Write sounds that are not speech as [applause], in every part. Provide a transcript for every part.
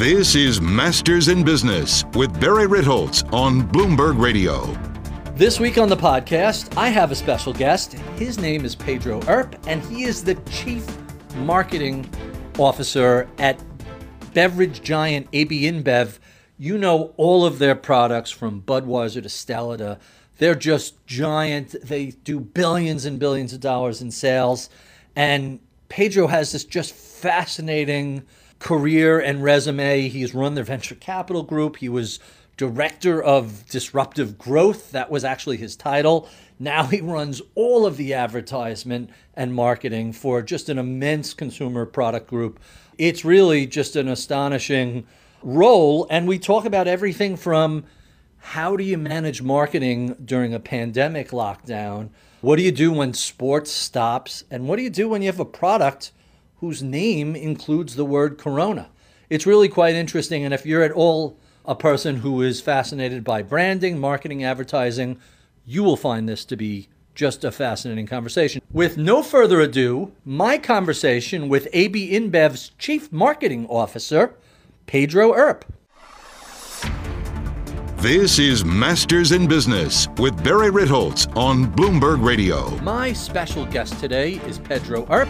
This is Masters in Business with Barry Ritholtz on Bloomberg Radio. This week on the podcast, I have a special guest. His name is Pedro Earp, and he is the Chief Marketing Officer at beverage giant AB InBev. You know all of their products from Budweiser to Stella to they're just giant. They do billions and billions of dollars in sales. And Pedro has this just fascinating career and resume. He's run their venture capital group. He was director of disruptive growth. That was actually his title. Now he runs all of the advertisement and marketing for just an immense consumer product group. It's really just an astonishing role. And we talk about everything from how do you manage marketing during a pandemic lockdown? What do you do when sports stops? And what do you do when you have a product whose name includes the word corona. It's really quite interesting. And if you're at all a person who is fascinated by branding, marketing, advertising, you will find this to be just a fascinating conversation. With no further ado, my conversation with AB InBev's Chief Marketing Officer, Pedro Earp. This is Masters in Business with Barry Ritholtz on Bloomberg Radio. My special guest today is Pedro Earp.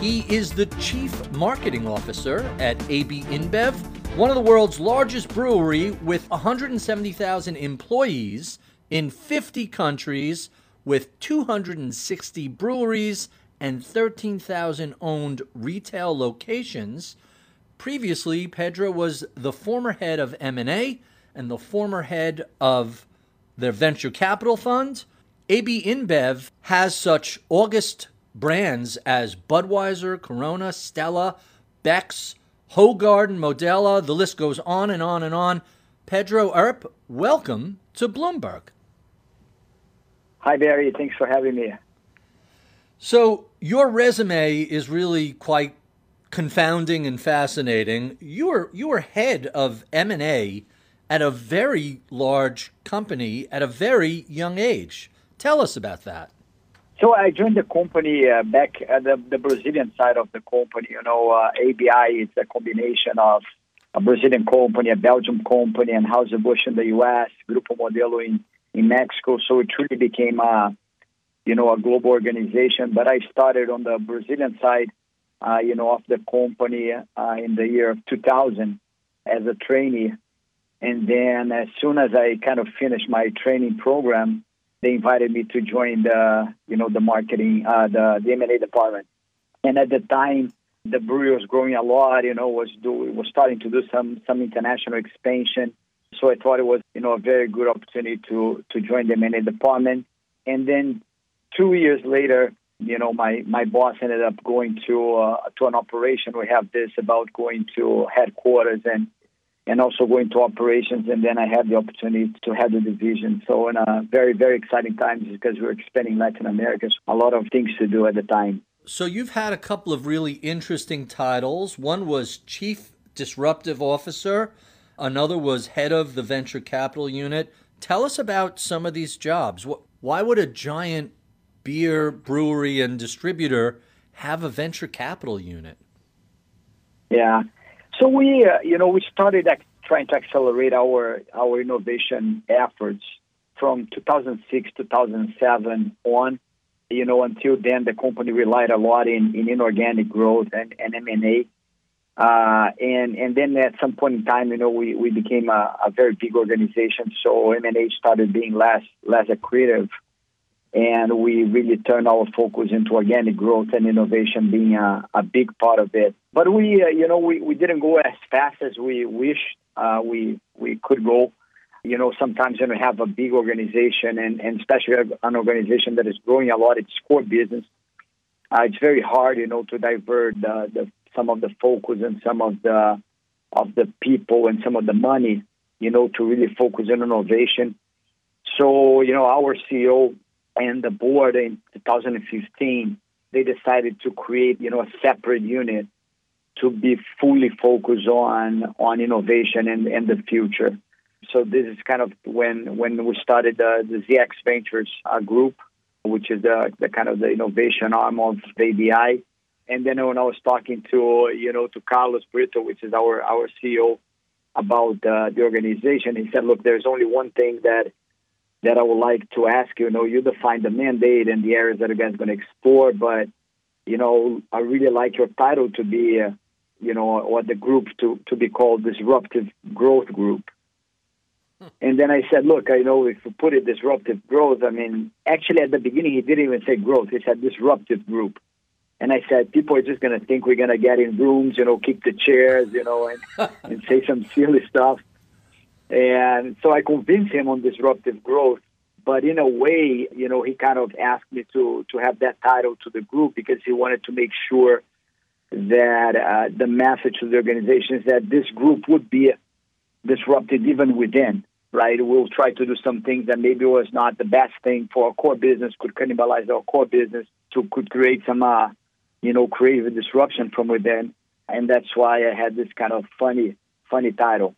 He is the Chief Marketing Officer at AB InBev, one of the world's largest brewery with 170,000 employees in 50 countries with 260 breweries and 13,000 owned retail locations. Previously, Pedro was the former head of M&A and the former head of their venture capital fund. AB InBev has such August brands as Budweiser, Corona, Stella, Beck's, Hoegaarden, Modelo, the list goes on and on and on. Pedro Earp, welcome to Bloomberg. Hi, Barry. Thanks for having me. So, your resume is really quite confounding and fascinating. You were you were head of M&A at a very large company at a very young age. Tell us about that. So I joined the company uh, back at the, the, Brazilian side of the company. You know, uh, ABI is a combination of a Brazilian company, a Belgian company, and Anheuser-Busch in the U.S., Grupo Modelo in, in Mexico. So it truly became a, you know, a global organization. But I started on the Brazilian side, uh, you know, of the company uh, in the year of 2000 as a trainee. And then as soon as I kind of finished my training program, they invited me to join the you know the marketing uh, the the M&A department. And at the time, the brewery was growing a lot. You know, was do was starting to do some some international expansion. So I thought it was you know a very good opportunity to to join the M&A department. And then two years later, you know, my my boss ended up going to uh, to an operation. We have this about going to headquarters and and also going to operations. And then I had the opportunity to head the division. So in a very, very exciting times because we're expanding Latin America. So a lot of things to do at the time. So you've had a couple of really interesting titles. One was Chief Disruptive Officer. Another was head of the venture capital unit. Tell us about some of these jobs. Why would a giant beer brewery and distributor have a venture capital unit? Yeah, so we, uh, you know, we started trying to accelerate our our innovation efforts from 2006, 2007 on. You know, until then, the company relied a lot in, in inorganic growth and, and M&A. Uh, and and then at some point in time, you know, we, we became a, a very big organization, so M&A started being less less accretive and we really turn our focus into organic growth and innovation being a, a big part of it. But we, uh, you know, we, we didn't go as fast as we wish uh, we we could go. You know, sometimes when we have a big organization and, and especially an organization that is growing a lot, its core business, uh, it's very hard, you know, to divert the, the, some of the focus and some of the of the people and some of the money, you know, to really focus on innovation. So, you know, our CEO and the board in 2015 they decided to create you know a separate unit to be fully focused on on innovation and, and the future. So this is kind of when when we started the, the ZX Ventures uh, group, which is the, the kind of the innovation arm of ABI. and then when I was talking to you know to Carlos Brito, which is our our CEO, about uh, the organization, he said, "Look, there's only one thing that that I would like to ask you. You know, you define the mandate and the areas that you guys are going to explore, but you know, I really like your title to be, uh, you know, or the group to to be called Disruptive Growth Group." And then I said, look, I know if you put it disruptive growth, I mean, actually at the beginning he didn't even say growth. He said disruptive group. And I said, people are just going to think we're going to get in rooms, you know, kick the chairs, you know, and, [laughs] and say some silly stuff. And so I convinced him on disruptive growth. But in a way, you know, he kind of asked me to, to have that title to the group because he wanted to make sure that uh, the message to the organization is that this group would be disrupted even within, right? We'll try to do some things that maybe was not the best thing for our core business, could cannibalize our core business, to could create some uh, you know, creative disruption from within. And that's why I had this kind of funny, funny title.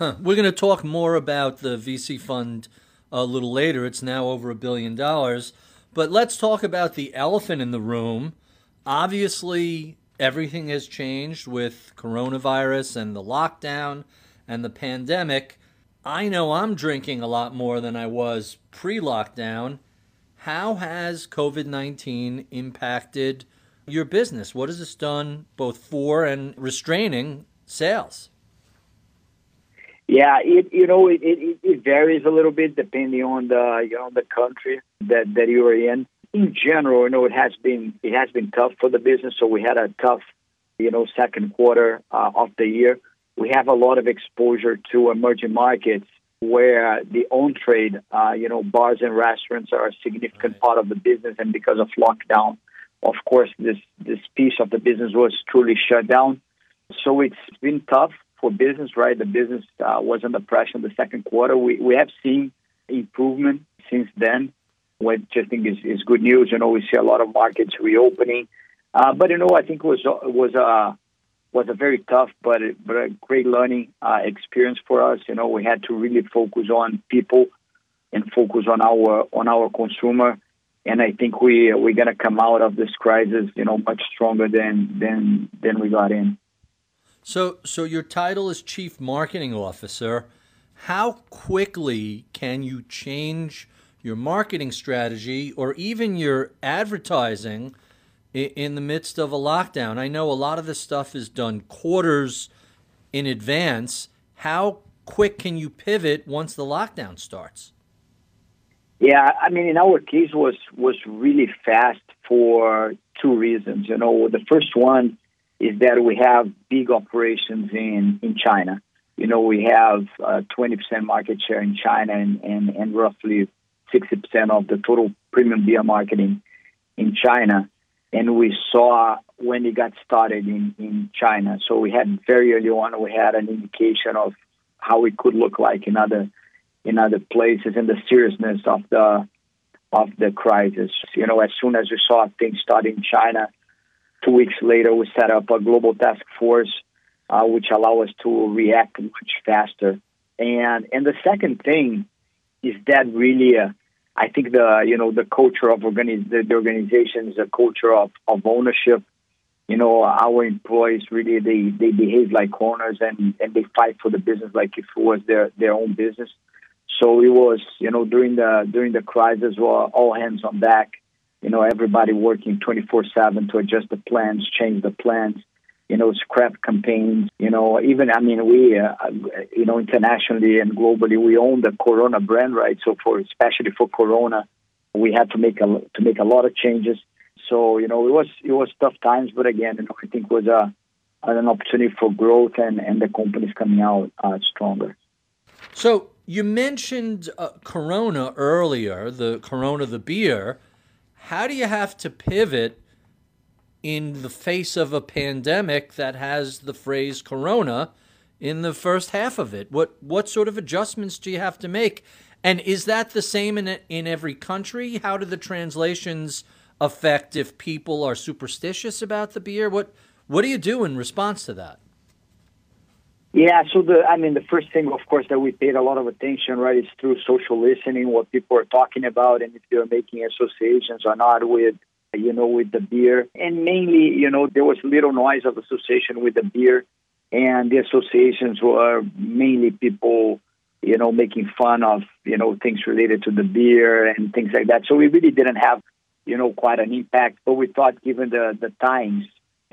Huh. We're going to talk more about the VC fund a little later. It's now over a billion dollars. But let's talk about the elephant in the room. Obviously, everything has changed with coronavirus and the lockdown and the pandemic. I know I'm drinking a lot more than I was pre lockdown. How has COVID 19 impacted your business? What has this done both for and restraining sales? Yeah, it you know it, it, it varies a little bit depending on the you know the country that that you are in. In general, you know it has been it has been tough for the business. So we had a tough you know second quarter uh, of the year. We have a lot of exposure to emerging markets where the on trade, uh, you know, bars and restaurants are a significant right. part of the business, and because of lockdown, of course, this this piece of the business was truly shut down. So it's been tough for business, right? The business uh, was under pressure in the second quarter. We we have seen improvement since then, which I think is, is good news. You know, we see a lot of markets reopening, uh, but you know, I think it was was a was a very tough but but a great learning uh, experience for us. You know, we had to really focus on people and focus on our on our consumer and I think we we're gonna come out of this crisis, you know, much stronger than than than we got in. So, so your title is chief marketing officer. How quickly can you change your marketing strategy or even your advertising in the midst of a lockdown? I know a lot of this stuff is done quarters in advance. How quick can you pivot once the lockdown starts? Yeah, I mean, in our case was was really fast for two reasons. You know, the first one is that we have big operations in in China. You know, we have uh, 20% market share in China and, and, and roughly 60% of the total premium beer marketing in China. And we saw when it got started in, in China. So we had very early on, we had an indication of how it could look like in other in other places and the seriousness of the of the crisis. You know, as soon as we saw things start in China, two weeks later we set up a global task force, uh, which allow us to react much faster. And and the second thing is that really, uh, I think the you know the culture of organiz- the, the organization is a culture of, of ownership. You know, our employees really they, they behave like owners and, and they fight for the business like if it was their, their own business. So it was, you know, during the during the crisis, well, all hands on deck. You know, everybody working 24/7 to adjust the plans, change the plans. You know, scrap campaigns. You know, even I mean, we, uh, you know, internationally and globally, we own the Corona brand, right? So for especially for Corona, we had to make a to make a lot of changes. So you know, it was it was tough times, but again, you know, I think it was a an opportunity for growth and and the company's coming out uh, stronger. So you mentioned uh, Corona earlier, the Corona, the beer. How do you have to pivot in the face of a pandemic that has the phrase Corona in the first half of it? What what sort of adjustments do you have to make? And is that the same in in every country? How do the translations affect if people are superstitious about the beer? What what do you do in response to that? Yeah, so the I mean the first thing, of course, that we paid a lot of attention, right, is through social listening, what people are talking about, and if they're making associations or not with you know, with the beer. And mainly, you know, there was little noise of association with the beer. And the associations were mainly people, you know, making fun of, you know, things related to the beer and things like that. So we really didn't have, you know, quite an impact. But we thought, given the, the times,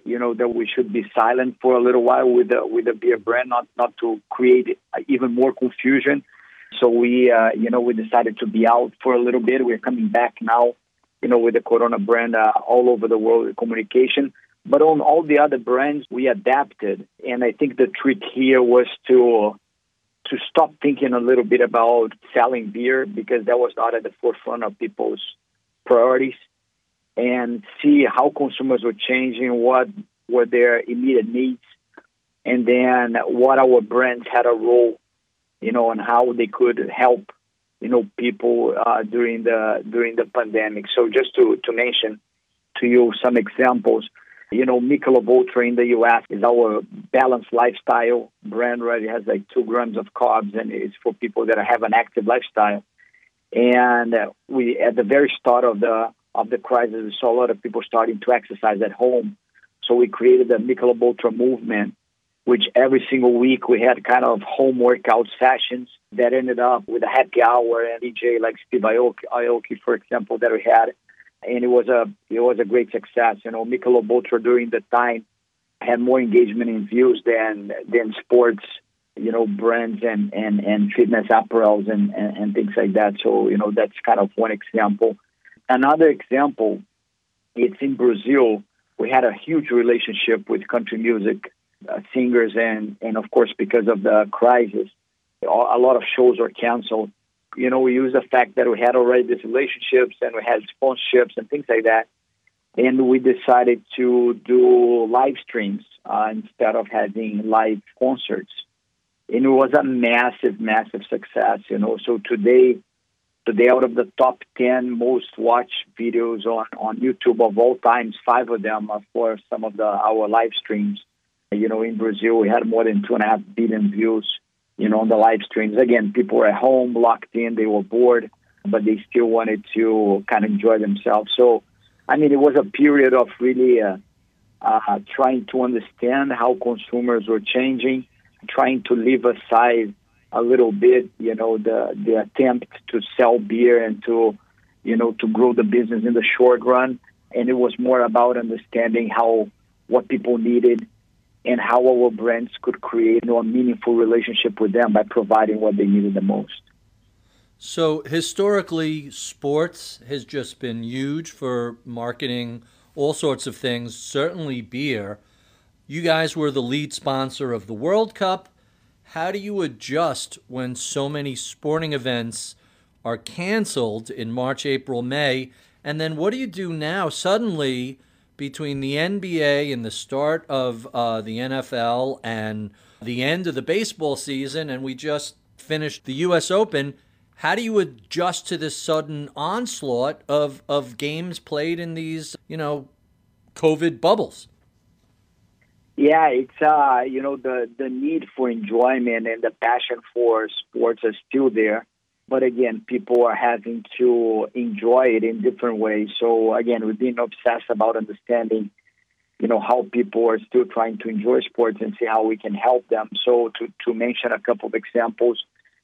you know, that we should be silent for a little while with the, with the beer brand, not, not to create even more confusion. So we, uh, you know, we decided to be out for a little bit. We're coming back now you know, with the Corona brand uh, all over the world communication. But on all the other brands, we adapted, and I think the trick here was to to stop thinking a little bit about selling beer because that was not at the forefront of people's priorities, and see how consumers were changing, what were their immediate needs, and then what our brands had a role, you know, and how they could help you know people uh, during the during the pandemic. So just to to mention to you some examples, you know, Michelob Ultra in the U.S. is our balanced lifestyle brand. Right, it has like two grams of carbs, and it's for people that have an active lifestyle. And we at the very start of the of the crisis, we saw a lot of people starting to exercise at home. So we created the Michelob Ultra movement which every single week we had kind of home workout sessions that ended up with a happy hour and DJ like Steve Aoki, for example, that we had. And it was a it was a great success. You know, Michelob Ultra during the time had more engagement in views than than sports, you know, brands and and and fitness apparels and, and and things like that. So you know, that's kind of one example. Another example, it's in Brazil. We had a huge relationship with country music uh, singers, and and of course because of the crisis, a lot of shows were canceled. You know, we used the fact that we had already these relationships and we had sponsorships and things like that, and we decided to do live streams uh, instead of having live concerts. And it was a massive, massive success. You know, so today today out of the top 10 most watched videos on, on YouTube of all times, five of them are for some of the our live streams. You know, in Brazil, we had more than two and a half billion views, you know, on the live streams. Again, people were at home, locked in, they were bored, but they still wanted to kind of enjoy themselves. So, I mean, it was a period of really uh, uh, trying to understand how consumers were changing, trying to leave aside a little bit, you know, the the attempt to sell beer and to, you know, to grow the business in the short run. And it was more about understanding how what people needed and how our brands could create you know, a meaningful relationship with them by providing what they needed the most. So historically, sports has just been huge for marketing all sorts of things, certainly beer. You guys were the lead sponsor of the World Cup. How do you adjust when so many sporting events are canceled in March, April, May? And then what do you do now? Suddenly, between the NBA and the start of uh, the NFL and the end of the baseball season, and we just finished the U.S. Open. How do you adjust to this sudden onslaught of, of games played in these, you know, COVID bubbles? Yeah, it's uh, you know the the need for enjoyment and the passion for sports are still there but again, people are having to enjoy it in different ways. So again, we've been obsessed about understanding, you know, how people are still trying to enjoy sports and see how we can help them. So to, to mention a couple of examples,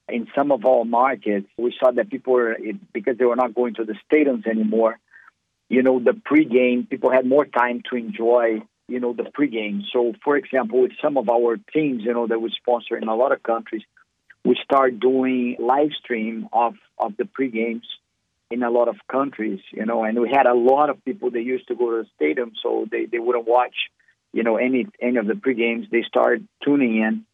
in some of our markets, we saw that people were, because they were not going to the stadiums anymore, you know, the pregame, people had more time to enjoy, you know, the pregame. So for example, with some of our teams, you know, that we sponsor in a lot of countries, we start doing live stream of, of the pre games in a lot of countries, you know, and we had a lot of people that used to go to the stadium, so they, they wouldn't watch, you know, any any of the pre games. They started tuning in,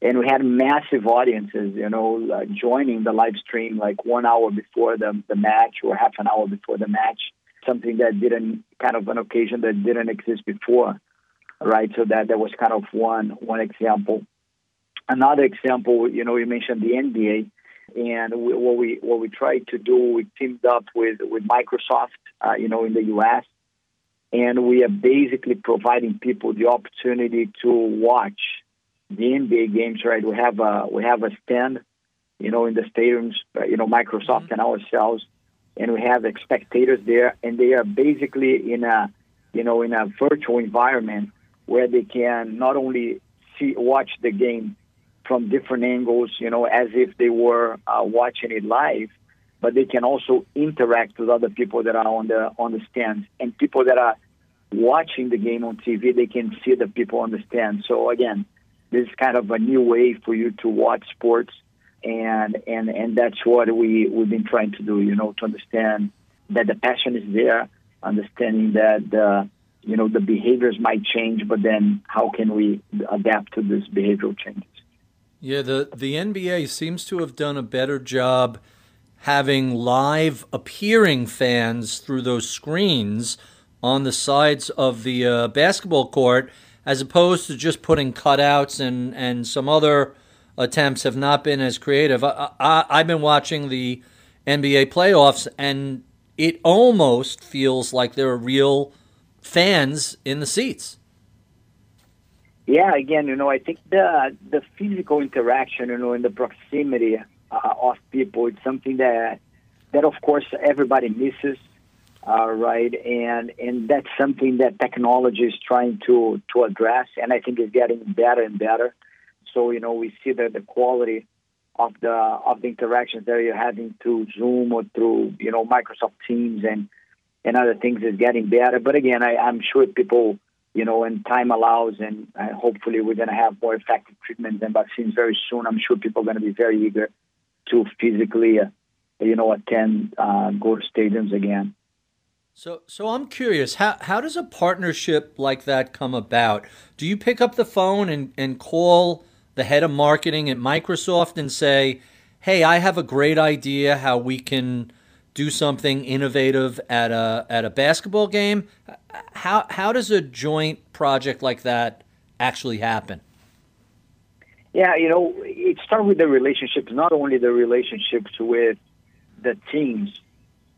and we had massive audiences, you know, uh, joining the live stream like one hour before the the match or half an hour before the match. Something that didn't kind of an occasion that didn't exist before, right? So that that was kind of one one example. Another example, you know, you mentioned the NBA, and we, what we what we tried to do, we teamed up with with Microsoft, uh, you know, in the U.S., and we are basically providing people the opportunity to watch the NBA games. Right, we have a we have a stand, you know, in the stadiums, uh, you know, Microsoft mm-hmm. and ourselves, and we have spectators there, and they are basically in a, you know, in a virtual environment where they can not only see watch the game from different angles, you know, as if they were uh, watching it live, but they can also interact with other people that are on the on the stands and people that are watching the game on TV. They can see the people on the stand. So again, this is kind of a new way for you to watch sports, and and and that's what we we've been trying to do. You know, to understand that the passion is there, understanding that the you know the behaviors might change, but then how can we adapt to this behavioral changes? Yeah, the the NBA seems to have done a better job having live appearing fans through those screens on the sides of the uh, basketball court as opposed to just putting cutouts and, and some other attempts have not been as creative. I, I, I've been watching the NBA playoffs and it almost feels like there are real fans in the seats. Yeah, again, you know, I think the the physical interaction, you know, in the proximity uh, of people. It's something that that of course everybody misses, uh, right? And and that's something that technology is trying to to address, and I think is getting better and better. So you know we see that the quality of the of the interactions that you're having through Zoom or through you know Microsoft Teams and and other things is getting better. But again, I, I'm sure people you know, and time allows, and uh, hopefully we're going to have more effective treatments and vaccines very soon. I'm sure people are going to be very eager to physically, uh, you know, attend, uh, go to stadiums again. So, so I'm curious how how does a partnership like that come about? Do you pick up the phone and, and call the head of marketing at Microsoft and say, "Hey, I have a great idea how we can do something innovative at a at a basketball game"? How how does a joint project like that actually happen? Yeah, you know, it starts with the relationships, not only the relationships with the teams,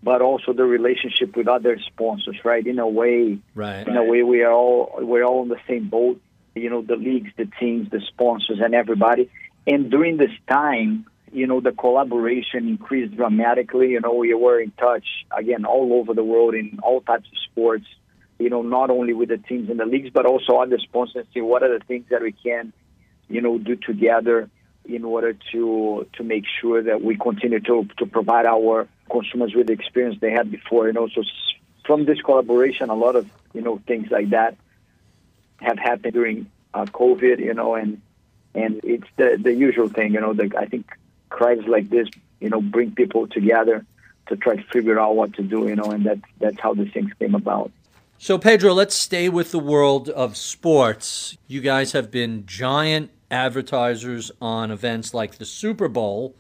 but also the relationship with other sponsors, right? In a way, right. in a way, we are all we're all in the same boat. You know, the leagues, the teams, the sponsors, and everybody. And during this time, you know, the collaboration increased dramatically. You know, we were in touch again all over the world in all types of sports. You know, not only with the teams and the leagues, but also other sponsors. See what are the things that we can you know, do together in order to to make sure that we continue to to provide our consumers with the experience they had before. You know, so from this collaboration, a lot of you know things like that have happened during uh, COVID. You know, and and it's the the usual thing. You know, the, I think crises like this, you know, bring people together to try to figure out what to do. You know, and that that's how these things came about. So, Pedro, let's stay with the world of sports. You guys have been giant advertisers on events like the Super Bowl.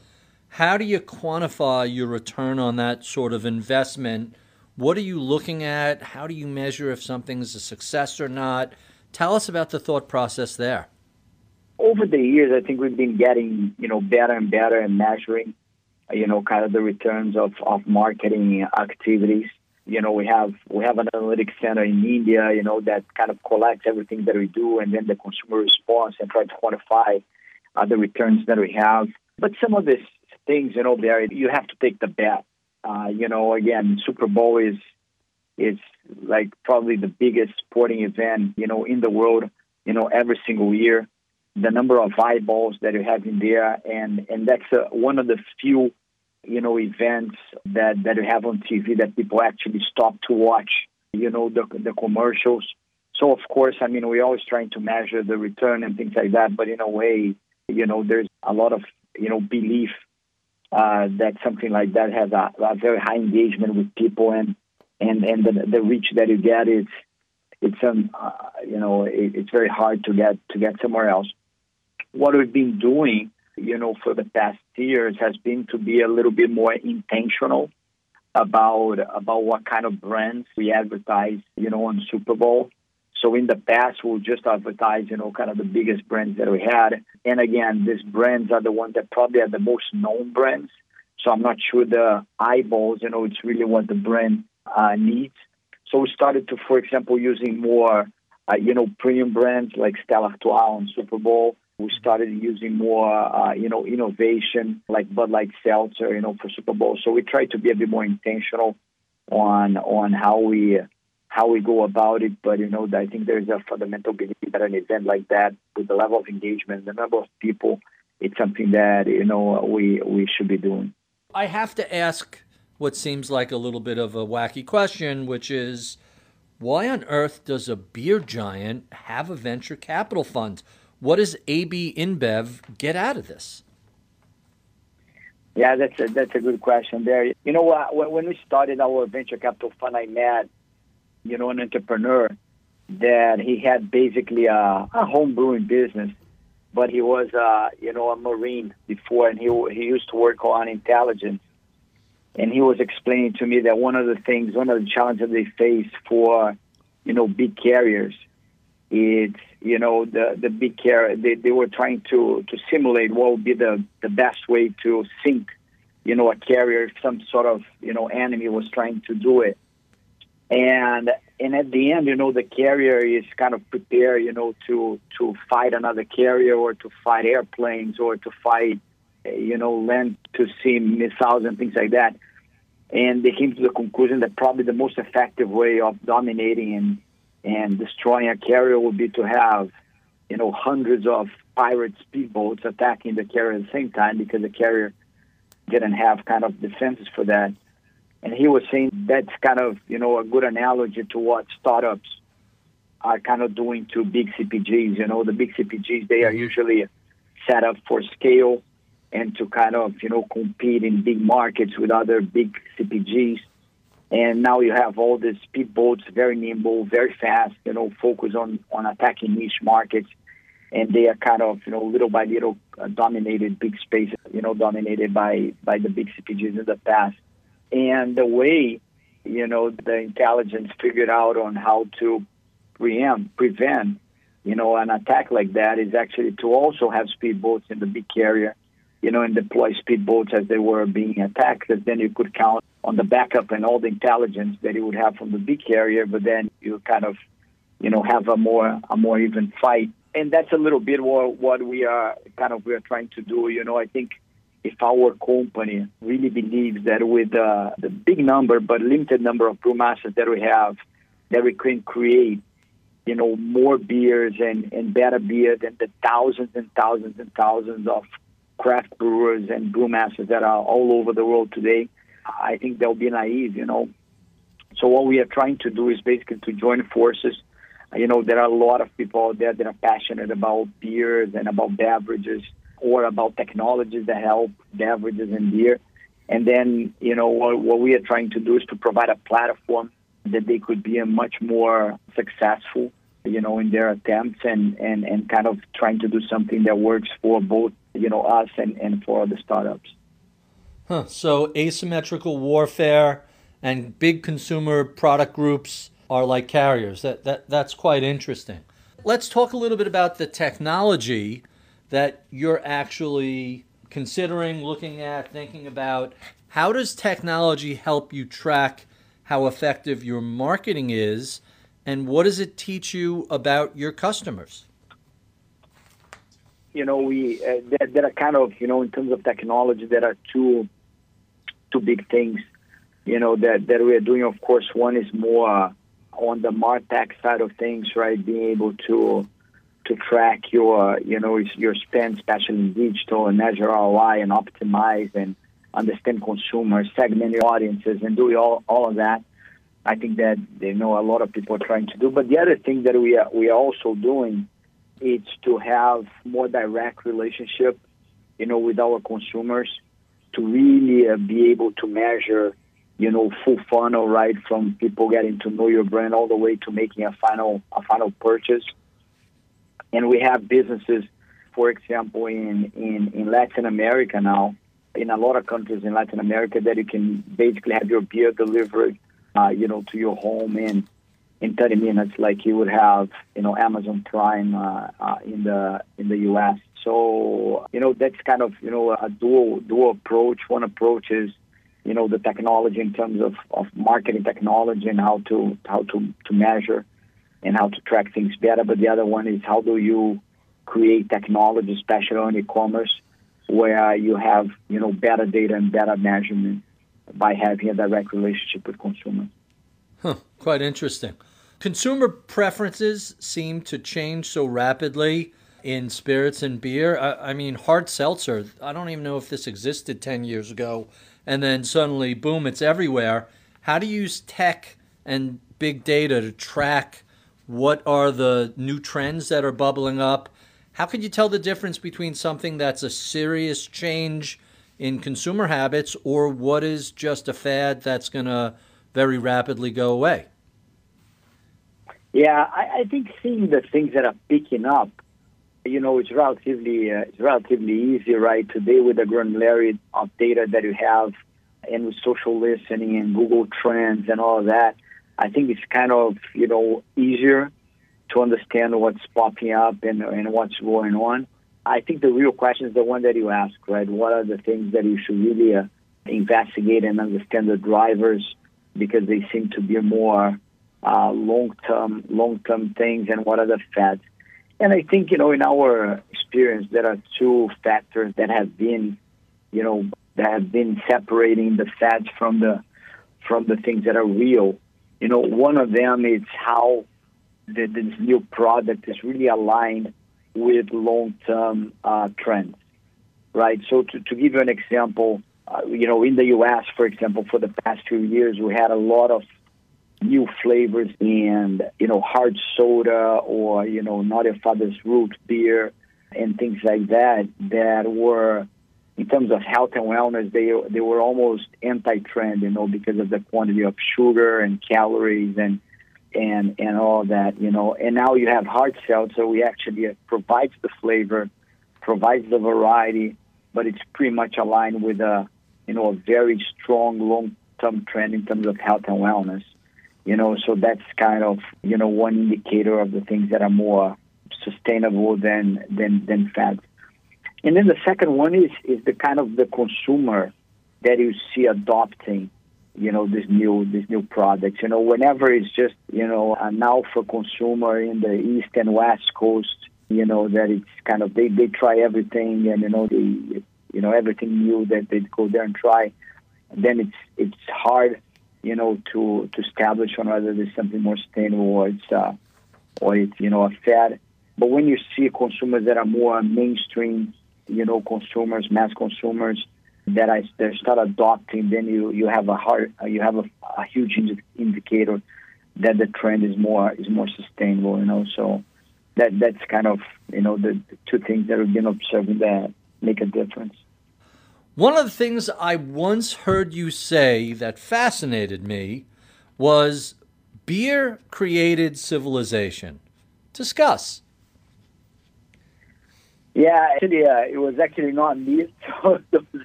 How do you quantify your return on that sort of investment? What are you looking at? How do you measure if something's a success or not? Tell us about the thought process there. Over the years, I think we've been getting you know better and better at measuring, you know, kind of the returns of, of marketing activities you know we have we have an analytics center in India, you know, that kind of collects everything that we do and then the consumer response and try to quantify uh, the returns that we have. But some of these things, you know, there you have to take the bet. Uh, you know, again, Super Bowl is is like probably the biggest sporting event, you know, in the world, you know, every single year. The number of eyeballs that you have in there, and and that's uh, one of the few you know, events that, that you have on TV that people actually stop to watch, you know, the, the commercials. So, of course, I mean, we're always trying to measure the return and things like that, but in a way, you know, there's a lot of, you know, belief uh, that something like that has a, a, very high engagement with people and, and, and the, the reach that you get is, it's, um, uh, you know, it, it's very hard to get, to get somewhere else. What we've been doing you know, for the past years has been to be a little bit more intentional about about what kind of brands we advertise, you know, on Super Bowl. So in the past, we'll just advertise, you know, kind of the biggest brands that we had. And again, these brands are the ones that probably are the most known brands. So I'm not sure the eyeballs, you know, it's really what the brand uh, needs. So we started to, for example, using more, uh, you know, premium brands like Stella Artois on Super Bowl We started using more, uh, you know, innovation like Bud Light Seltzer, you know, for Super Bowl. So we try to be a bit more intentional on on how we how we go about it. But you know, I think there's a fundamental belief that an event like that, with the level of engagement, the number of people, it's something that you know we we should be doing. I have to ask what seems like a little bit of a wacky question, which is why on earth does a beer giant have a venture capital fund? What does AB InBev get out of this? Yeah, that's a, that's a good question there. You know, when we started our venture capital fund, I met, you know, an entrepreneur that he had basically a, a home brewing business, but he was, uh, you know, a Marine before, and he he used to work on intelligence. And he was explaining to me that one of the things, one of the challenges they face for, you know, big carriers, is you know the the big carrier. They, they were trying to to simulate what would be the the best way to sink, you know, a carrier if some sort of you know enemy was trying to do it. And and at the end, you know, the carrier is kind of prepared, you know, to to fight another carrier or to fight airplanes or to fight, Eh, you know, land to sea missiles and things like that. And they came to the conclusion that probably the most effective way of dominating and and destroying a carrier would be to have, you know, hundreds of pirate speedboats attacking the carrier at the same time because the carrier didn't have kind of defenses for that. And he was saying that's kind of, you know, a good analogy to what startups are kind of doing to big CPGs. You know, the big CPGs, they are usually set up for scale and to kind of, you know, compete in big markets with other big CPGs. And now you have all these speedboats, very nimble, very fast, you know, focus on, on attacking niche markets. And they are kind of, you know, little by little uh, dominated big spaces, you know, dominated by, by the big CPGs in the past. And the way, you know, the intelligence figured out on how to preempt, prevent, you know, an attack like that is actually to also have speedboats in the big carrier, you know, and deploy speedboats as they were being attacked. Because then you could count on the backup and all the intelligence that you would have from the big carrier, but then you kind of, you know, have a more a more even fight. And that's a little bit what, what we are kind of we are trying to do. You know, I think if our company really believes that with uh, the big number but limited number of brewmasters that we have, that we can create, you know, more beers and, and better beer than the thousands and thousands and thousands of craft brewers and brewmasters that are all over the world today, I think they'll be naive, you know. So what we are trying to do is basically to join forces. You know, there are a lot of people out there that are passionate about beers and about beverages or about technologies that help beverages and beer. And then, you know, what, what we are trying to do is to provide a platform that they could be a much more successful, you know, in their attempts and, and, and kind of trying to do something that works for both, you know, us and, and for the startups. Huh. So asymmetrical warfare and big consumer product groups are like carriers. That, that that's quite interesting. Let's talk a little bit about the technology that you're actually considering, looking at, thinking about. How does technology help you track how effective your marketing is, and what does it teach you about your customers? You know, we uh, there, are kind of you know in terms of technology there are two two big things. You know that that we are doing. Of course, one is more on the martech side of things, right? Being able to to track your, you know, your spend, especially in digital, and measure ROI and optimize and understand consumers, segment your audiences, and do all, all of that. I think that you know a lot of people are trying to do. But the other thing that we are we are also doing is to have more direct relationship, you know, with our consumers to really uh, be able to measure, you know, full funnel right from people getting to know your brand all the way to making a final a final purchase. And we have businesses, for example, in, in, in Latin America now, in a lot of countries in Latin America, that you can basically have your beer delivered, uh, you know, to your home in in 30 minutes, like you would have, you know, Amazon Prime uh, uh, in the in the U.S. So, you know, that's kind of, you know, a dual dual approach. One approach is, you know, the technology in terms of, of marketing technology and how to how to, to measure and how to track things better. But the other one is how do you create technology, especially on e-commerce, where you have you know better data and better measurement by having a direct relationship with consumers. Huh, quite interesting. Consumer preferences seem to change so rapidly in spirits and beer. I, I, mean, hard seltzer, I don't even know if this existed 10 years ago. And then suddenly, boom, it's everywhere. How do you use tech and big data to track what are the new trends that are bubbling up? How can you tell the difference between something that's a serious change in consumer habits or what is just a fad that's going to very rapidly go away? Yeah, I, I think seeing the things that are picking up, you know, it's relatively uh, it's relatively easy, right? Today with the granularity of data that you have, and with social listening and Google Trends and all of that, I think it's kind of you know easier to understand what's popping up and and what's going on. I think the real question is the one that you ask, right? What are the things that you should really uh, investigate and understand the drivers because they seem to be more uh, long-term, long-term things, and what are the fads. And I think you know, in our experience, there are two factors that have been, you know, that have been separating the fads from the from the things that are real. You know, one of them is how the, this new product is really aligned with long-term uh, trends, right? So to, to give you an example, uh, you know, in the U.S., for example, for the past few years, we had a lot of new flavors and you know hard soda or you know not your father's root beer and things like that that were in terms of health and wellness they they were almost anti-trend you know because of the quantity of sugar and calories and and and all that you know. And now you have hard seltzer we actually uh, provides the flavor provides the variety but it's pretty much aligned with a you know a very strong long term trend in terms of health and wellness you know, so that's kind of you know one indicator of the things that are more sustainable than than than fads. And then the second one is is the kind of the consumer that you see adopting, you know, this new this new products. You know, whenever it's just you know an alpha consumer in the east and west coast, you know, that it's kind of they they try everything and you know they you know everything new that they go there and try. Then it's it's hard you know, to to establish on whether there's something more sustainable or it's uh, or it's you know a fad. But when you see consumers that are more mainstream, you know, consumers, mass consumers that I that start adopting, then you you have a hard you have a, a huge indi- indicator that the trend is more is more sustainable. You know, so that that's kind of you know the, the two things that we've been observing that make a difference. One of the things I once heard you say that fascinated me was beer created civilization. Discuss. Yeah, actually, uh, it was actually not me. [laughs] Those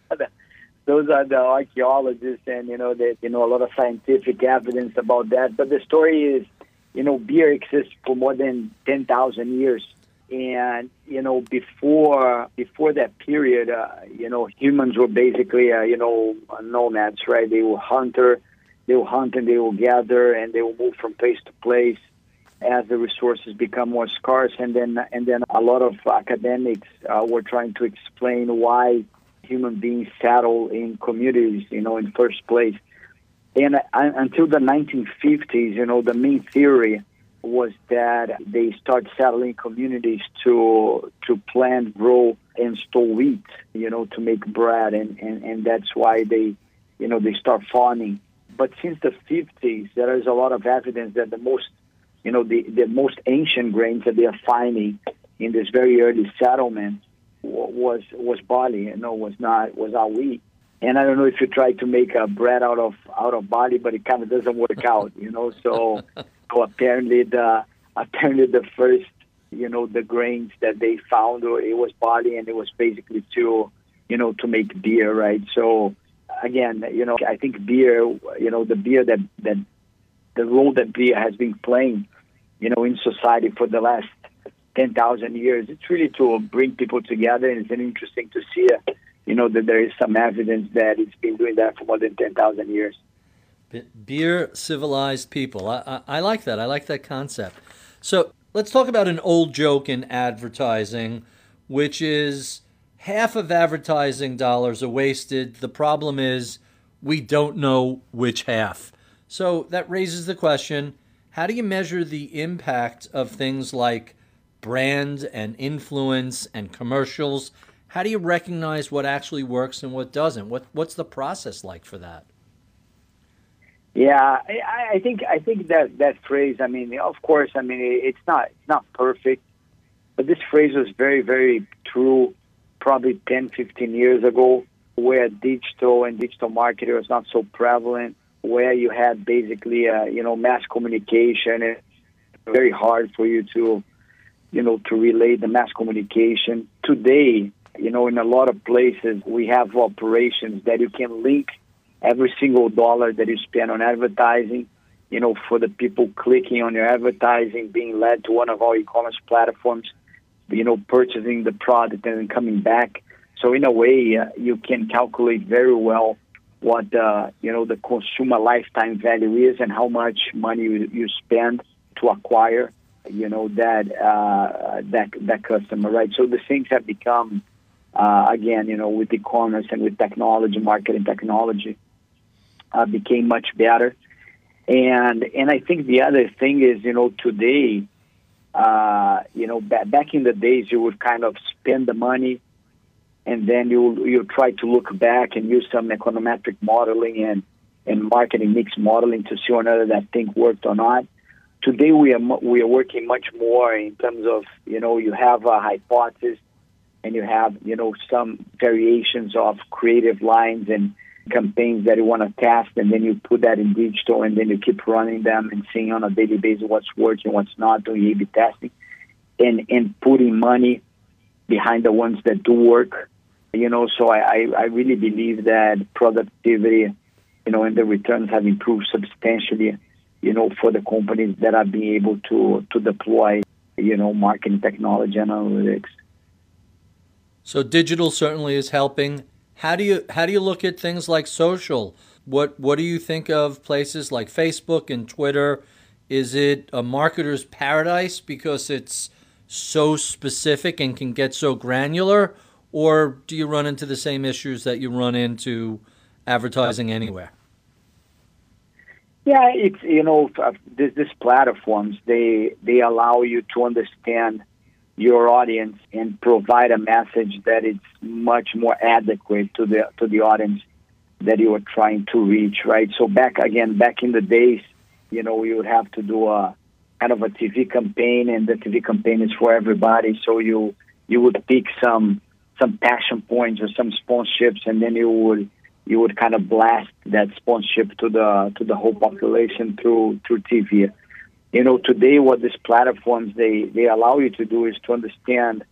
are the, those are the archaeologists, and you know, they you know a lot of scientific evidence about that. But the story is, you know, beer exists for more than ten thousand years and you know before before that period uh, you know humans were basically uh, you know nomads right? They were hunter they will hunt and they will gather and they will move from place to place as the resources become more scarce. And then and then a lot of academics uh, were trying to explain why human beings settle in communities you know in first place. And uh, until the 1950s you know the main theory was that they start settling communities to to plant, grow, and store wheat, you know, to make bread, and, and, and that's why they, you know, they start farming. But since the 50s, there is a lot of evidence that the most, you know, the, the most ancient grains that they are finding in this very early settlement was was barley, you know, was not was not wheat. And I don't know if you try to make a bread out of out of barley, but it kind of doesn't work out, you know. So [laughs] So apparently the apparently the first you know the grains that they found it was barley and it was basically to you know to make beer right so again you know i think beer you know the beer that that the role that beer has been playing you know in society for the last 10,000 years it's really to bring people together and it's interesting to see you know that there is some evidence that it's been doing that for more than 10,000 years Beer civilized people. I, I, I, like that. I like that concept. So let's talk about an old joke in advertising, which is half of advertising dollars are wasted. The problem is we don't know which half. So that raises the question how do you measure the impact of things like brand and influence and commercials? How do you recognize what actually works and what doesn't? What, what's the process like for that? Yeah, I, I think I think that that phrase. I mean, of course, I mean it's not it's not perfect, but this phrase was very very true, probably 10, 15 years ago, where digital and digital marketing was not so prevalent, where you had basically uh, you know mass communication and very hard for you to you know to relay the mass communication. Today, you know, in a lot of places, we have operations that you can link every single dollar that you spend on advertising, you know, for the people clicking on your advertising, being led to one of our e-commerce platforms, you know, purchasing the product and then coming back. So in a way, uh, you can calculate very well what uh, you know the consumer lifetime value is and how much money you, you spend to acquire, you know, that uh, that that customer, right? So the things have become uh, again, you know, with e-commerce and with technology, marketing technology, uh, became much better. And and I think the other thing is, you know, today, uh, you know, back, back in the days, you would kind of spend the money, and then you you try to look back and use some econometric modeling and and marketing mix modeling to see whether that thing worked or not. Today we are we are working much more in terms of you know you have a hypothesis and you have you know some variations of creative lines and campaigns that you want to test, and then you put that in digital, and then you keep running them and seeing on a daily basis what's working, what's not, doing A/B testing, and and putting money behind the ones that do work. You know, so I I really believe that productivity, you know, and the returns have improved substantially. You know, for the companies that are being able to to deploy, you know, marketing technology and analytics. So digital certainly is helping. How do you how do you look at things like social? What what do you think of places like Facebook and Twitter? Is it a marketer's paradise because it's so specific and can get so granular, or do you run into the same issues that you run into advertising anywhere? Yeah, it's you know uh, these, these platforms they they allow you to understand your audience and provide a message that is much more adequate to the to the audience that you are trying to reach, right? So back again, back in the days, you know, you would have to do a kind of a TV campaign, and the TV campaign is for everybody. So you you would pick some some passion points or some sponsorships, and then you would you would kind of blast that sponsorship to the to the whole population through through TV you know, today what these platforms they they allow you to do is to understand,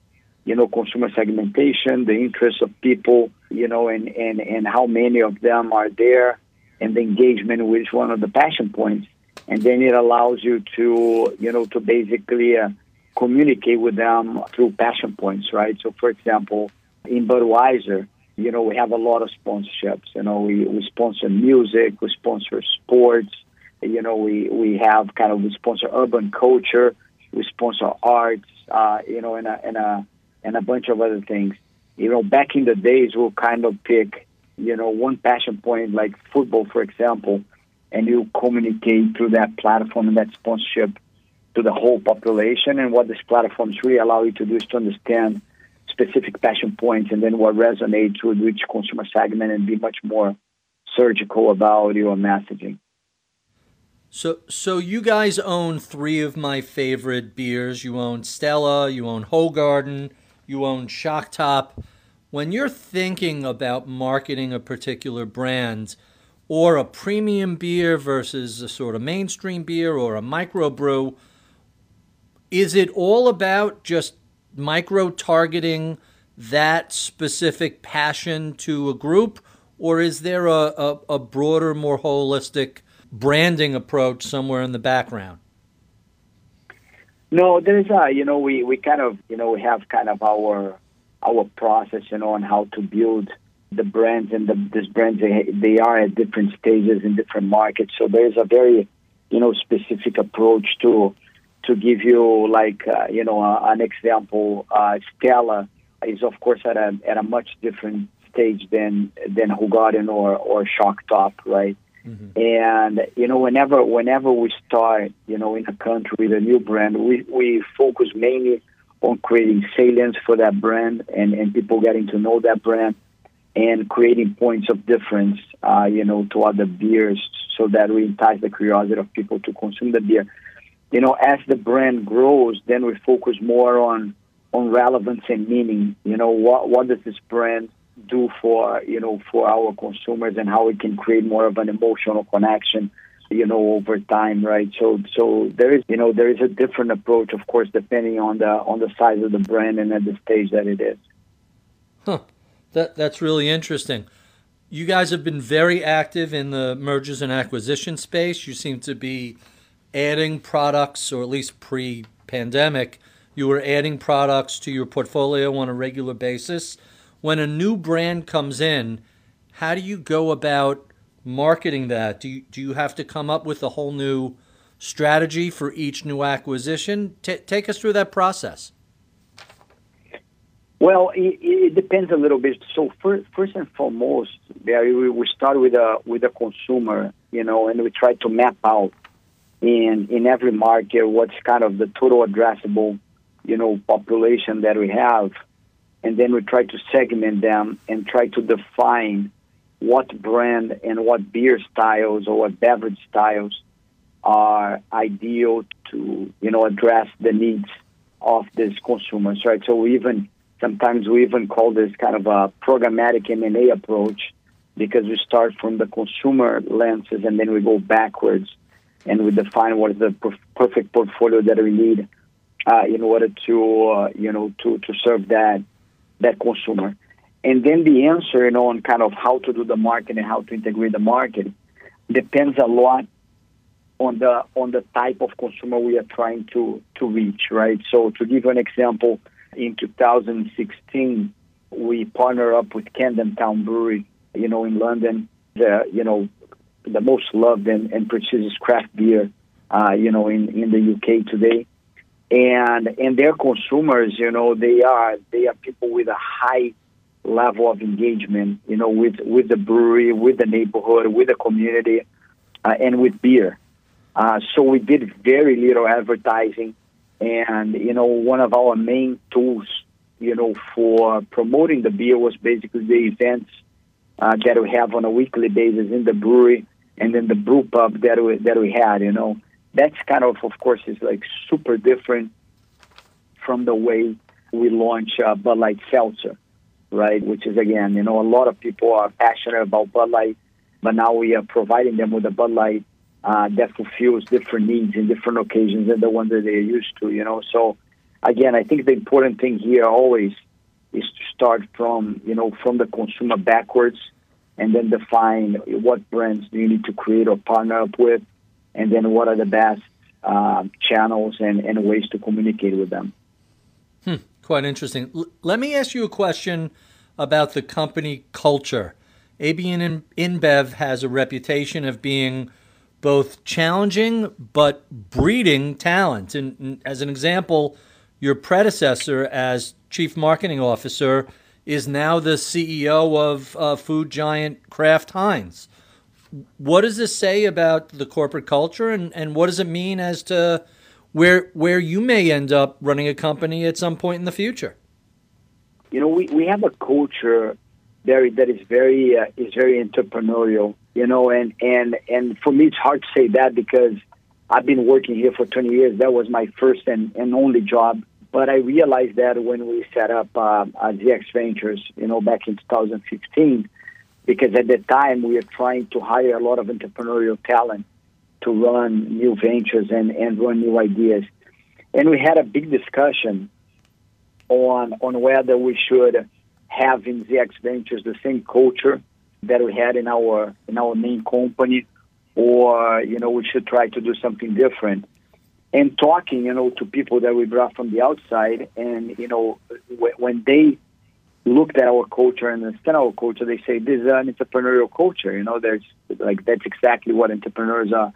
you know, consumer segmentation, the interests of people, you know, and and and how many of them are there, and the engagement with one of the passion points, and then it allows you to, you know, to basically uh, communicate with them through passion points, right? So, for example, in Budweiser, you know, we have a lot of sponsorships. You know, we, we sponsor music, we sponsor sports, you know, we, we have kind of, we sponsor urban culture, we sponsor arts, uh, you know, and a, and, a, and a bunch of other things. You know, back in the days, we'll kind of pick, you know, one passion point like football, for example, and you communicate through that platform and that sponsorship to the whole population. And what these platforms really allow you to do is to understand specific passion points and then what resonates with which consumer segment and be much more surgical about your messaging. So, so you guys own three of my favorite beers. You own Stella, you own Hoegaarden, you own Shock Top. When you're thinking about marketing a particular brand, or a premium beer versus a sort of mainstream beer or a microbrew, is it all about just micro targeting that specific passion to a group, or is there a, a, a broader, more holistic branding approach somewhere in the background? No, there's a you know we, we kind of you know we have kind of our our process you know on how to build the brands and the these brands they, they are at different stages in different markets. So there's a very you know specific approach to to give you like uh, you know uh, an example, uh, Stella is of course at a at a much different stage than than Hoegaarden or or Shock Top, right? Mm-hmm. And you know, whenever whenever we start, you know, in a country with a new brand, we we focus mainly on creating salience for that brand and and people getting to know that brand and creating points of difference, uh, you know, to other beers, so that we entice the curiosity of people to consume the beer. You know, as the brand grows, then we focus more on on relevance and meaning. You know, what what does this brand do for you know for our consumers and how we can create more of an emotional connection you know over time right? So so there is you know there is a different approach of course depending on the on the size of the brand and at the stage that it is. Huh. That that's really interesting. You guys have been very active in the mergers and acquisition space. You seem to be adding products or at least pre-pandemic you were adding products to your portfolio on a regular basis when a new brand comes in, how do you go about marketing that? Do you, do you have to come up with a whole new strategy for each new acquisition? T- take us through that process. Well, it, it, depends a little bit. So first, first and foremost, Barry, we, we start with a with a consumer, you know, and we try to map out in in every market what's kind of the total addressable, you know, population that we have, and then we try to segment them and try to define what brand and what beer styles or what beverage styles are ideal to you know address the needs of these consumers right? So we even sometimes we even call this kind of a programmatic M&A approach because we start from the consumer lenses and then we go backwards and we define what is the perfect portfolio that we need uh, in order to uh, you know to to serve that that consumer. And then the answer, you know, on kind of how to do the market and how to integrate the market depends a lot on the on the type of consumer we are trying to to reach, right? So to give you an example, in 2016 we partnered up with Camden Town Brewery, you know, in London, the you know the most loved and, and prestigious craft beer, uh, you know, in in the UK today and and their consumers, you know, they are they are people with a high level of engagement, you know, with with the brewery, with the neighborhood, with the community, uh, and with beer. Uh, so we did very little advertising, and you know, one of our main tools, you know, for promoting the beer was basically the events uh, that we have on a weekly basis in the brewery, and then the brew pub that we that we had, you know that's kind of, of course, is like super different from the way we launch uh, Bud Light Seltzer, right? Which is again, you know, a lot of people are passionate about Bud Light, but now we are providing them with a Bud Light uh, that fulfills different needs in different occasions than the one that they're used to, you know. So again, I think the important thing here always is to start from, you know, from the consumer backwards and then define what brands do you need to create or partner up with and then what are the best uh, channels and, and ways to communicate with them. Hmm, quite interesting. L- let me ask you a question about the company culture. AB InBev has a reputation of being both challenging but breeding talent. And, and as an example, your predecessor as chief marketing officer is now the CEO of uh, food giant Kraft Heinz what does this say about the corporate culture, and, and what does it mean as to where where you may end up running a company at some point in the future? You know, we, we have a culture very that is very uh, is very entrepreneurial. You know, and and and for me, it's hard to say that because I've been working here for 20 years. That was my first and, and only job. But I realized that when we set up uh, ZX Ventures, you know, back in 2015, because at the time we were trying to hire a lot of entrepreneurial talent to run new ventures and, and run new ideas. And we had a big discussion on on whether we should have in ZX Ventures the same culture that we had in our in our main company, or you know we should try to do something different. And talking, you know, to people that we brought from the outside, and you know, when they looked at our culture and understand our culture, they say this is an entrepreneurial culture. You know, there's like that's exactly what entrepreneurs are.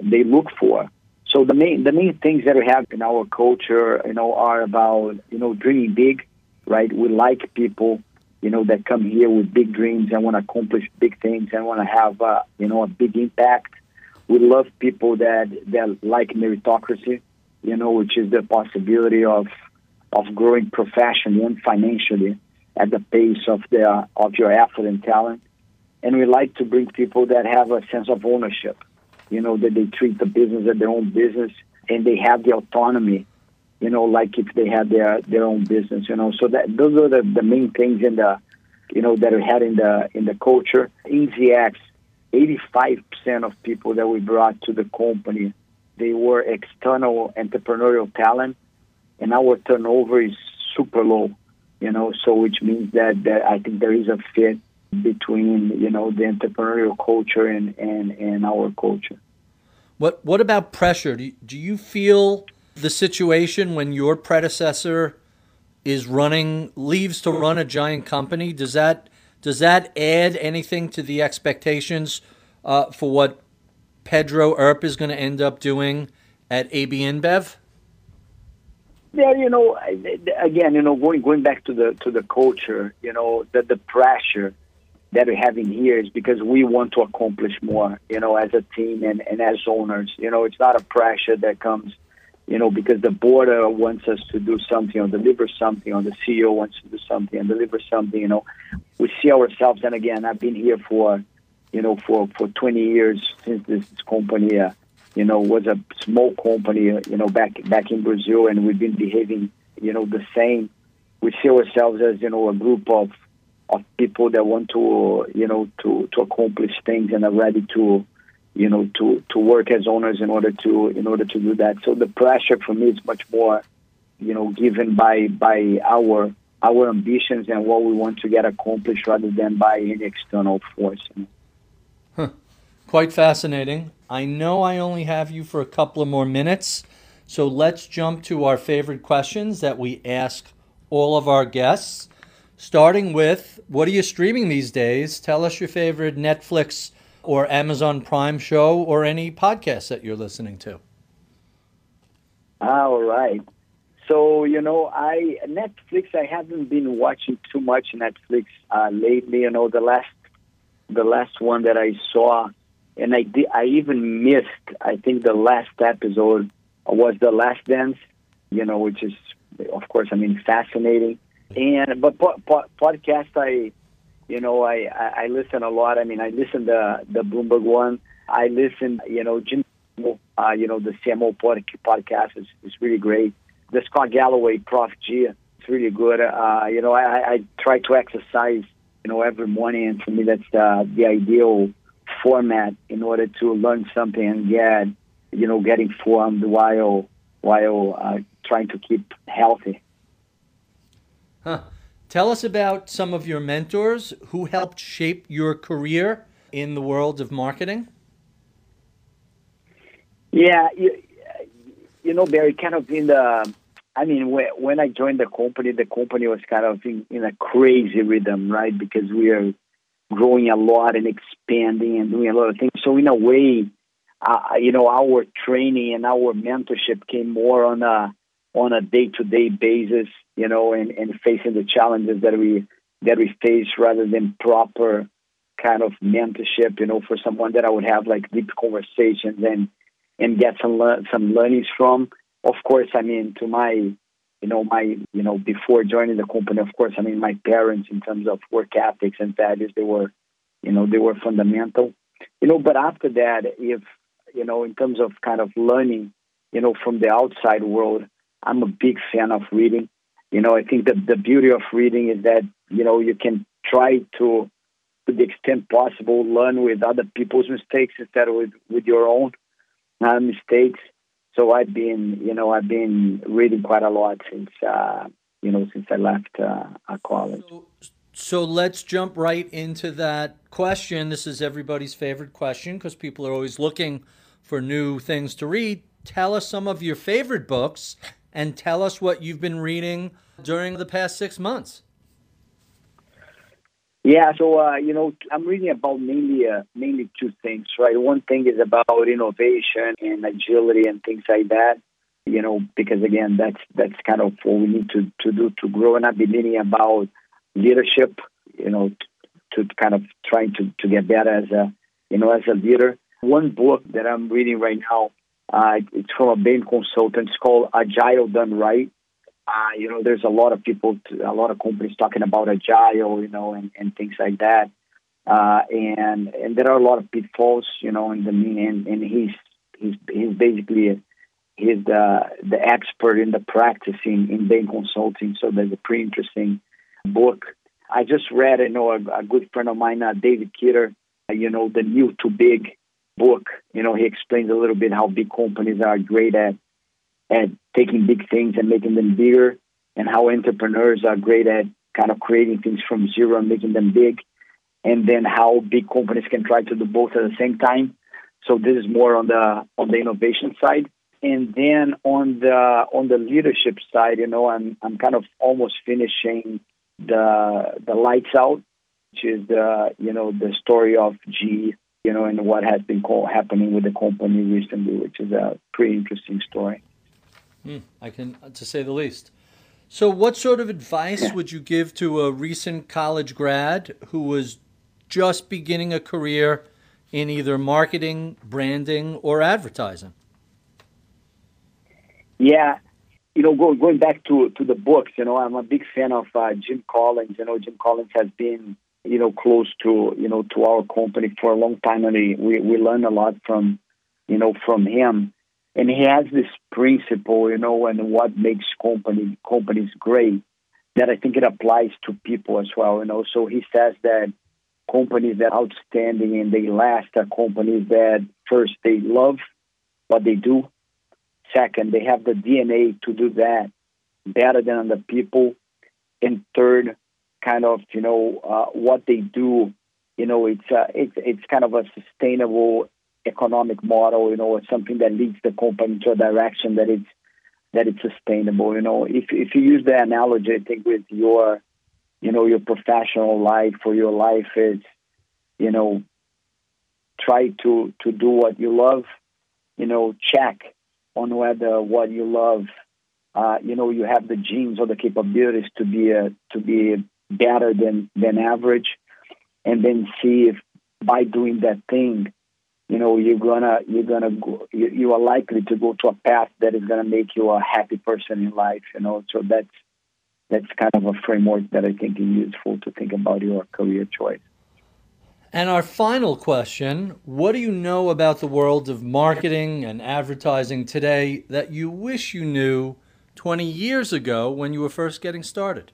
They look for. So the main the main things that we have in our culture, you know, are about you know dreaming big, right? We like people, you know, that come here with big dreams and want to accomplish big things and want to have uh, you know a big impact. We love people that that like meritocracy, you know, which is the possibility of of growing professionally and financially at the pace of their of your effort and talent. And we like to bring people that have a sense of ownership, you know, that they treat the business as their own business and they have the autonomy, you know, like if they had their their own business, you know. So that those are the, the main things in the you know that we had in the in the culture. Eighty five percent of people that we brought to the company, they were external entrepreneurial talent and our turnover is super low, you know, so which means that, that I think there is a fit between, you know, the entrepreneurial culture and, and, and our culture. What what about pressure? Do you, do you feel the situation when your predecessor is running leaves to run a giant company? Does that does that add anything to the expectations uh, for what Pedro Earp is going to end up doing at AB InBev? Yeah, you know, again, you know, going going back to the to the culture, you know, the the pressure that we're having here is because we want to accomplish more, you know, as a team and, and as owners. You know, it's not a pressure that comes, you know, because the board wants us to do something or deliver something, or the CEO wants to do something and deliver something. You know, we see ourselves, and again, I've been here for, you know, for for 20 years since this company. Uh, you know, was a small company, you know, back back in Brazil, and we've been behaving, you know, the same. We see ourselves as, you know, a group of of people that want to, you know, to to accomplish things and are ready to, you know, to to work as owners in order to in order to do that. So the pressure for me is much more, you know, given by by our our ambitions and what we want to get accomplished rather than by any external force. You know? Quite fascinating. I know I only have you for a couple of more minutes, so let's jump to our favorite questions that we ask all of our guests. Starting with, what are you streaming these days? Tell us your favorite Netflix or Amazon Prime show or any podcast that you're listening to. All right. So you know, I Netflix. I haven't been watching too much Netflix uh, lately. You know, the last the last one that I saw and I did, I even missed. I think the last episode was the Last Dance, you know, which is of course I mean fascinating. And but po- po- podcast, I you know I, I I listen a lot. I mean I listen the the Bloomberg one. I listen, you know, Jim, uh, you know the CMO podcast is is really great. The Scott Galloway Prof G, it's really good. Uh, you know I, I try to exercise, you know, every morning, and for me that's the the ideal format in order to learn something and get, you know, get informed while while uh, trying to keep healthy. Huh. Tell us about some of your mentors who helped shape your career in the world of marketing. Yeah, you, you know, Barry, kind of in the, I mean, when I joined the company, the company was kind of in, in a crazy rhythm, right? Because we are growing a lot and expanding and doing a lot of things. So in a way, uh, you know, our training and our mentorship came more on a on a day to day basis, you know, and, and facing the challenges that we that we face rather than proper kind of mentorship, you know, for someone that I would have like deep conversations and and get some le- some learnings from. Of course, I mean, to my you know, my, you know, before joining the company, of course, I mean, my parents, in terms of work ethics and values, they were, you know, they were fundamental. You know, but after that, if, you know, in terms of kind of learning, you know, from the outside world, I'm a big fan of reading. You know, I think that the beauty of reading is that, you know, you can try to, to the extent possible, learn with other people's mistakes instead of with, with your own uh, mistakes so I've been, you know, I've been reading quite a lot since, uh, you know, since I left uh, college. So, so let's jump right into that question. This is everybody's favorite question because people are always looking for new things to read. Tell us some of your favorite books and tell us what you've been reading during the past six months. Yeah, so uh, you know, I'm reading about mainly uh, mainly two things, right? One thing is about innovation and agility and things like that. You know, because again, that's that's kind of what we need to to do to grow. And I've been reading about leadership. You know, to, to kind of trying to to get better as a you know as a leader. One book that I'm reading right now, uh, it's from a Bain consultant. It's called Agile Done Right uh, you know, there's a lot of people, a lot of companies talking about agile, you know, and, and things like that. Uh, and and there are a lot of pitfalls, you know, in the mean. and, and he's he's he's basically a, he's the the expert in the practicing in Bain consulting. So there's a pretty interesting book. I just read, you know, a, a good friend of mine, uh, David Kidder, you know, the New to Big book. You know, he explains a little bit how big companies are great at at taking big things and making them bigger, and how entrepreneurs are great at kind of creating things from zero and making them big, and then how big companies can try to do both at the same time. So this is more on the on the innovation side, and then on the on the leadership side, you know, I'm I'm kind of almost finishing the the lights out, which is the you know the story of G, you know, and what has been called, happening with the company recently, which is a pretty interesting story. Mm, I can, to say the least. So, what sort of advice yeah. would you give to a recent college grad who was just beginning a career in either marketing, branding, or advertising? Yeah, you know, go, going back to to the books, you know, I'm a big fan of uh, Jim Collins. You know, Jim Collins has been, you know, close to you know to our company for a long time, and we we learn a lot from, you know, from him and he has this principle, you know, and what makes company companies great that I think it applies to people as well, you know. So he says that companies that are outstanding and they last are companies that first they love what they do. Second, they have the DNA to do that better than other people. And third, kind of, you know, uh, what they do, you know, it's uh, it's it's kind of a sustainable economic model, you know, it's something that leads the company to a direction that it's that it's sustainable. You know, if if you use the analogy, I think with your, you know, your professional life or your life is, you know, try to to do what you love. You know, check on whether what you love, uh, you know, you have the genes or the capabilities to be a, to be better than than average, and then see if by doing that thing you know you're gonna you're gonna go, you, you are likely to go to a path that is gonna make you a happy person in life you know so that's that's kind of a framework that I think is useful to think about your career choice. And our final question What do you know about the world of marketing and advertising today that you wish you knew 20 years ago when you were first getting started?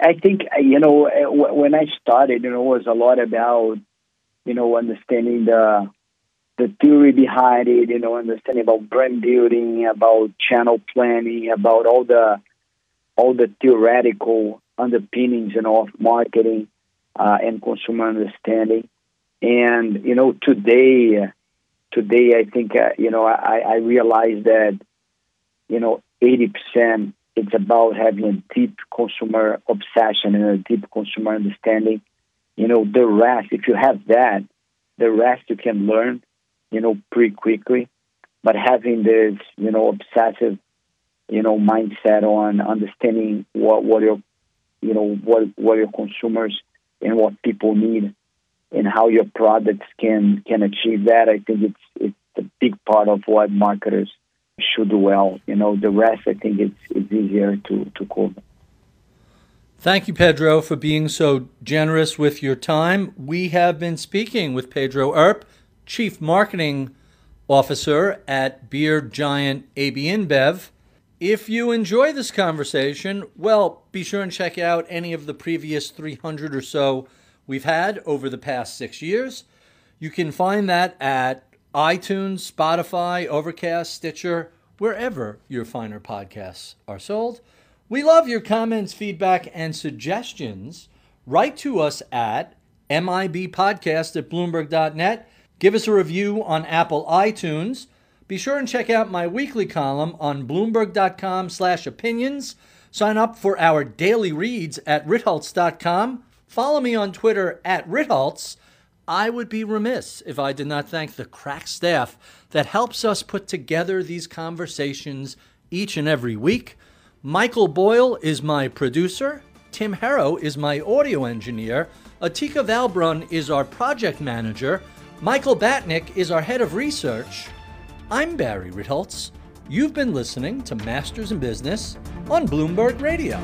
I think, you know, when I started, you know, it was a lot about you know, understanding the the theory behind it, you know, understanding about brand building, about channel planning, about all the all the theoretical underpinnings, you know, of marketing uh, and consumer understanding. And you know, today, today, I think uh, you know, I, I realize that you know, eighty percent it's about having a deep consumer obsession and a deep consumer understanding you know, the rest, if you have that, the rest you can learn, you know, pretty quickly. But having this, you know, obsessive, you know, mindset on understanding what, what your, you know, what, what your consumers and what people need and how your products can, can achieve that, I think it's, it's a big part of what marketers should do well. You know, the rest, I think it's, it's easier to, to cover. Thank you, Pedro, for being so generous with your time. We have been speaking with Pedro Earp, Chief Marketing Officer at Beer Giant AB InBev. If you enjoy this conversation, well, be sure and check out any of the previous 300 or so we've had over the past six years. You can find that at iTunes, Spotify, Overcast, Stitcher, wherever your finer podcasts are sold. We love your comments, feedback, and suggestions. Write to us at mibpodcast at bloomberg.net. Give us a review on Apple iTunes. Be sure and check out my weekly column on bloomberg.com slash opinions. Sign up for our daily reads at ritholtz.com. Follow me on Twitter at ritholtz. I would be remiss if I did not thank the crack staff that helps us put together these conversations each and every week. Michael Boyle is my producer. Tim Harrow is my audio engineer. Atika Valbrun is our project manager. Michael Batnick is our head of research. I'm Barry Ritholtz. You've been listening to Masters in Business on Bloomberg Radio.